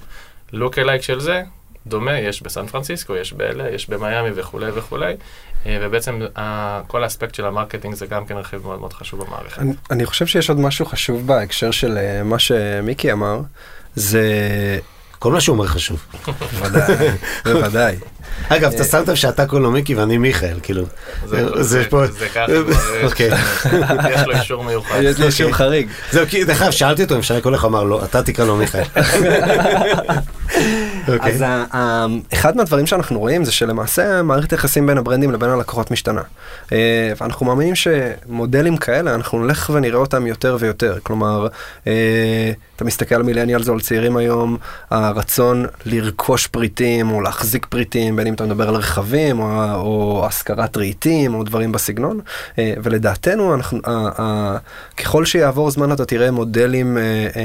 look alike של זה, דומה, יש בסן פרנסיסקו, יש באלה, יש במיאמי וכולי וכולי, אה, ובעצם כל האספקט של ה marketing זה גם כן רכיב מאוד מאוד חשוב במערכת. אני, אני חושב שיש עוד משהו חשוב בהקשר של אה, מה שמיקי אמר, זה... כל מה שהוא אומר חשוב. בוודאי, בוודאי. אגב, אתה שמת שאתה קוראים לו מיקי ואני מיכאל, כאילו. זה פה... זה ככה, אוקיי. יש לו אישור מיוחד. יש לו אישור חריג. זהו, כי דרך אגב, שאלתי אותו אם אפשר לקרוא לך, אמר לא, אתה תקרא לו מיכאל. אוקיי. אז אחד מהדברים שאנחנו רואים זה שלמעשה מערכת יחסים בין הברנדים לבין הלקוחות משתנה. אה, ואנחנו מאמינים שמודלים כאלה, אנחנו נלך ונראה אותם יותר ויותר. כלומר, אה, אתה מסתכל על מילניאלס או על צעירים היום, הרצון לרכוש פריטים או להחזיק פריטים, בין אם אתה מדבר על רכבים או, או השכרת רהיטים או דברים בסגנון. אה, ולדעתנו, אנחנו, ככל שיעבור זמן אתה תראה מודלים,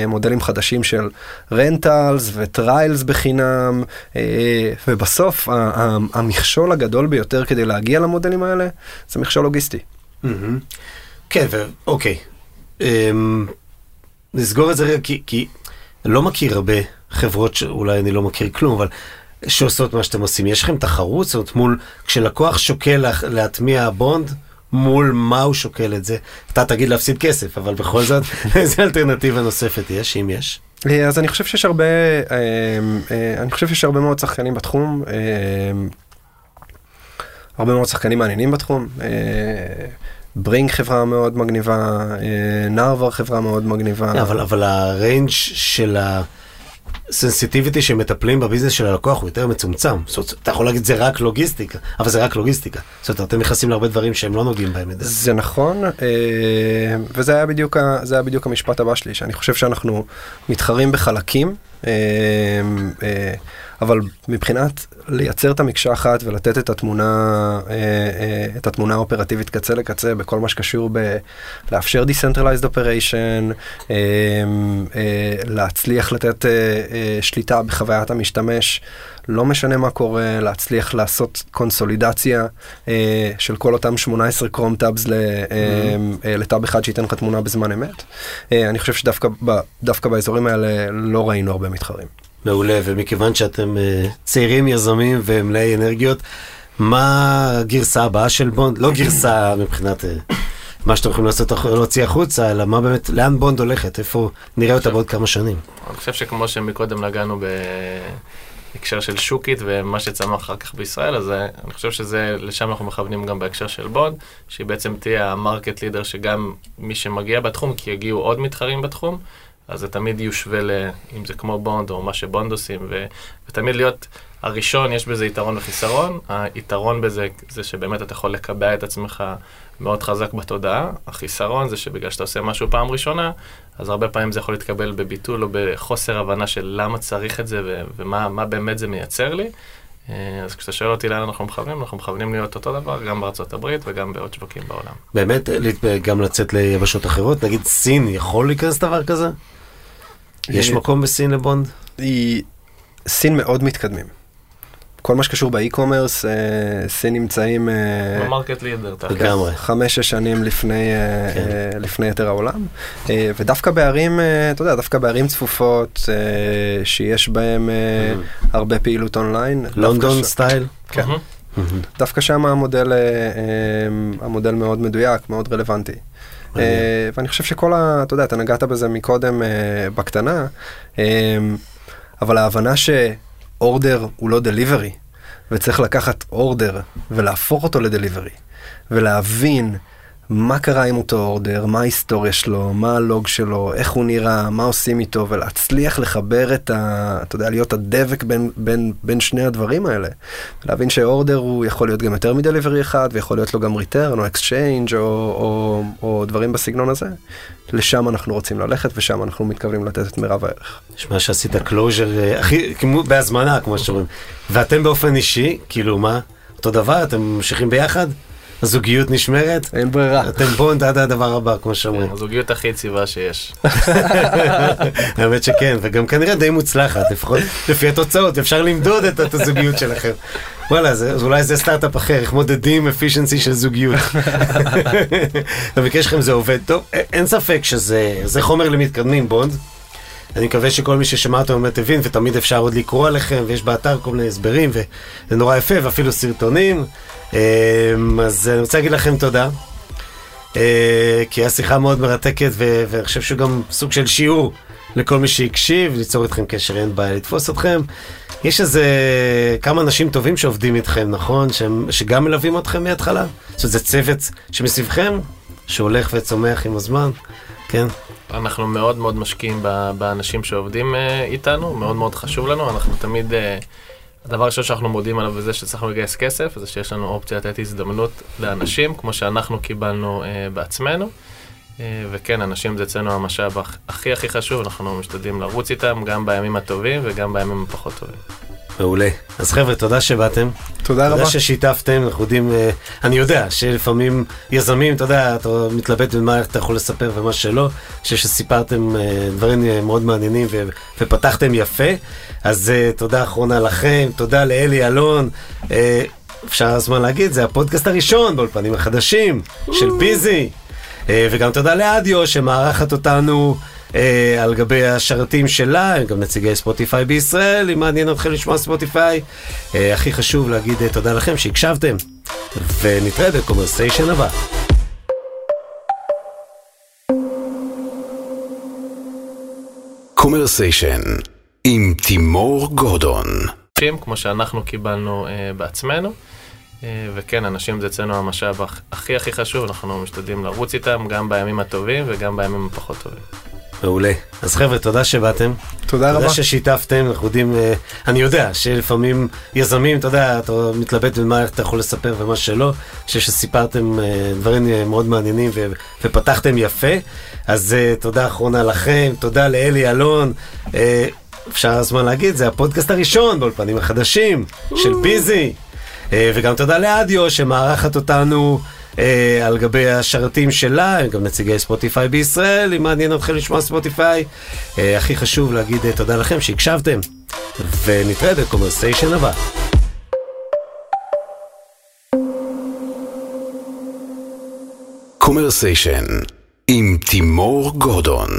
מודלים חדשים של רנטלס וטריילס בחינם, ובסוף המכשול הגדול ביותר כדי להגיע למודלים האלה זה מכשול לוגיסטי. כן, ואוקיי. אמ, נסגור את זה רגע, כי, כי לא מכיר הרבה חברות שאולי אני לא מכיר כלום, אבל שעושות מה שאתם עושים. יש לכם תחרות? זאת אומרת, מול, כשלקוח שוקל לה, להטמיע בונד, מול מה הוא שוקל את זה? אתה תגיד להפסיד כסף, אבל בכל זאת, איזה אלטרנטיבה נוספת יש, אם יש? אה, אז אני חושב שיש הרבה, אה, אה, אני חושב שיש הרבה מאוד שחקנים בתחום. הרבה מאוד שחקנים מעניינים בתחום. ברינג חברה מאוד מגניבה, נרבר חברה מאוד מגניבה. אבל, אבל הריינג' של הסנסיטיביטי שמטפלים בביזנס של הלקוח הוא יותר מצומצם. זאת אומרת, אתה יכול להגיד זה רק לוגיסטיקה, אבל זה רק לוגיסטיקה. זאת אומרת, אתם נכנסים להרבה דברים שהם לא נוגעים בהם. זה. נכון, אה, וזה היה בדיוק, היה בדיוק המשפט הבא שלי, שאני חושב שאנחנו מתחרים בחלקים, אבל מבחינת לייצר את המקשה אחת ולתת את התמונה, אה, אה, את התמונה האופרטיבית קצה לקצה בכל מה שקשור בלאפשר Decentralized Operation, אה, אה, להצליח לתת אה, אה, שליטה בחוויית המשתמש, לא משנה מה קורה, להצליח לעשות קונסולידציה אה, של כל אותם 18 קרום טאבס ל- אה, אה, לטאב אחד שייתן לך תמונה בזמן אמת. אה, אני חושב שדווקא באזורים האלה לא ראינו הרבה מתחרים. מעולה, ומכיוון שאתם uh, צעירים, יזמים ומלאי אנרגיות, מה הגרסה הבאה של בונד? לא גרסה מבחינת uh, מה שאתם יכולים לעשות, להוציא החוצה, אלא מה באמת, לאן בונד הולכת? איפה נראה אותה בעוד כמה שנים? אני חושב שכמו שמקודם נגענו בהקשר של שוקית ומה שצמח אחר כך בישראל, אז אה, אני חושב שזה, לשם אנחנו מכוונים גם בהקשר של בונד, שהיא בעצם תהיה המרקט לידר שגם מי שמגיע בתחום, כי יגיעו עוד מתחרים בתחום, אז זה תמיד יושווה ל... אם זה כמו בונד או מה שבונד עושים, ו, ותמיד להיות הראשון, יש בזה יתרון וחיסרון. היתרון בזה זה שבאמת אתה יכול לקבע את עצמך מאוד חזק בתודעה. החיסרון זה שבגלל שאתה עושה משהו פעם ראשונה, אז הרבה פעמים זה יכול להתקבל בביטול או בחוסר הבנה של למה צריך את זה ו- ומה מה באמת זה מייצר לי. אה, אז כשאתה שואל אותי לאן אנחנו מכוונים, אנחנו מכוונים להיות אותו דבר גם בארצות הברית וגם בעוד שווקים בעולם. באמת, להת- גם לצאת ליבשות אחרות? נגיד סין, יכול להיכנס דבר כזה? יש אה, מקום בסין לבונד? סין מאוד מתקדמים. כל מה שקשור ב e-commerce, אה, סין נמצאים אה, ב market leader, תכלס. לגמרי. חמש-שש שנים לפני, אה, כן. אה, לפני יתר העולם. אה, ודווקא בערים, אה, אתה יודע, דווקא בערים צפופות, אה, שיש בהם אה, הרבה פעילות אונליין. לונדון ש- style? כן. מהמם. דווקא שם המודל, אה, אה, המודל מאוד מדויק, מאוד רלוונטי. אה, ואני חושב שכל ה... אתה יודע, אתה נגעת בזה מקודם אה, בקטנה, אה, אבל ההבנה ש order הוא לא delivery, וצריך לקחת order ולהפוך אותו ל delivery, ולהבין מה קרה עם אותו order, מה ההיסטוריה שלו, מה ה log שלו, איך הוא נראה, מה עושים איתו, ולהצליח לחבר את ה... אתה יודע, להיות הדבק בין, בין, בין שני הדברים האלה. להבין ש order הוא יכול להיות גם יותר מ delivery אחד, ויכול להיות לו גם return או exchange או, או, או דברים בסגנון הזה. לשם אנחנו רוצים ללכת, ושם אנחנו מתכוונים לתת את מירב הערך. נשמע שעשית closure הכי, כמו בהזמנה, כמו שאומרים. ואתם באופן אישי, כאילו מה? אותו דבר? אתם ממשיכים ביחד? הזוגיות נשמרת? אין ברירה. אתם bound עד הדבר הבא, כמו שאומרים. הזוגיות הכי יציבה שיש. האמת שכן, וגם כנראה די מוצלחת, לפחות לפי התוצאות, אפשר למדוד את הזוגיות שלכם. וואלה, זה, אז אולי זה סטארט-אפ אחר, איך מודדים efficiency של זוגיות. במקרה שלכם זה עובד טוב, אין ספק שזה זה חומר למתקדמים, בונד. אני מקווה שכל מי ששמע אותו באמת הבין, ותמיד אפשר עוד לקרוא עליכם, ויש באתר כל מיני הסברים, וזה נורא יפה, ואפילו סרטונים. אמ, אז אני רוצה להגיד לכם תודה. אה, כי הייתה שיחה מאוד מרתקת, ואני חושב שהוא גם סוג של שיעור לכל מי שהקשיב, ליצור איתכם קשר, אין בעיה לתפוס אתכם. יש איזה כמה אנשים טובים שעובדים איתכם, נכון? שהם, שגם מלווים אתכם מההתחלה? זאת אומרת, זה צוות שמסביבכם, שהולך וצומח עם הזמן, כן? אנחנו מאוד מאוד משקיעים באנשים שעובדים אה, איתנו, מאוד מאוד חשוב לנו, אנחנו תמיד, אה, הדבר הראשון שאנחנו מודים עליו בזה שצריכים לגייס כסף, זה שיש לנו אופציה לתת הזדמנות לאנשים, כמו שאנחנו קיבלנו אה, בעצמנו. וכן, אנשים זה אצלנו המשאב הכ- הכי הכי חשוב, אנחנו משתדלים לרוץ איתם גם בימים הטובים וגם בימים הפחות טובים. מעולה. אז חבר'ה, תודה שבאתם. תודה רבה. תודה ששיתפתם, אנחנו יודעים, אה, אני יודע שלפעמים יזמים, אתה יודע, אתה מתלבט בין מה אתה יכול לספר ומה שלא, אני חושב שסיפרתם אה, דברים אה, מאוד מעניינים ופתחתם יפה, אז תודה אחרונה לכם, תודה לאלי אלון. אפשר הזמן להגיד, זה הפודקאסט הראשון באולפנים החדשים של ביזי. וגם תודה לאדיו שמארחת אותנו אה, על גבי השרתים שלה, הם גם נציגי ספוטיפיי בישראל, אם מעניין אתכם לשמוע ספוטיפיי. אה, הכי חשוב להגיד אה, תודה לכם שהקשבתם, ונתראה בקומרסיישן הבא. קומרסיישן עם תימור גורדון. כמו שאנחנו קיבלנו אה, בעצמנו. אה, וכן, אנשים זה אצלנו המשאב הכ- הכי הכי חשוב, אנחנו משתדלים לרוץ איתם גם בימים הטובים וגם בימים הפחות טובים. מעולה. אז חבר'ה, תודה שבאתם. תודה רבה. תודה ששיתפתם, אנחנו יודעים, אה, אני יודע שלפעמים יזמים, אתה יודע, אתה מתלבט במה אתה יכול לספר ומה שלא, אני חושב שסיפרתם אה, דברים אה, מאוד מעניינים ופתחתם יפה, אז תודה אחרונה לכם, תודה לאלי אלון. אפשר הזמן להגיד, זה הפודקאסט הראשון באולפנים החדשים של ביזי. וגם תודה לאדיו שמארחת אותנו אה, על גבי השרתים שלה, הם גם נציגי ספוטיפיי בישראל, אם מעניין אתכם לשמוע ספוטיפיי. אה, הכי חשוב להגיד אה, תודה לכם שהקשבתם, ונתראה בקומרסיישן הבא. קומרסיישן עם תימור גורדון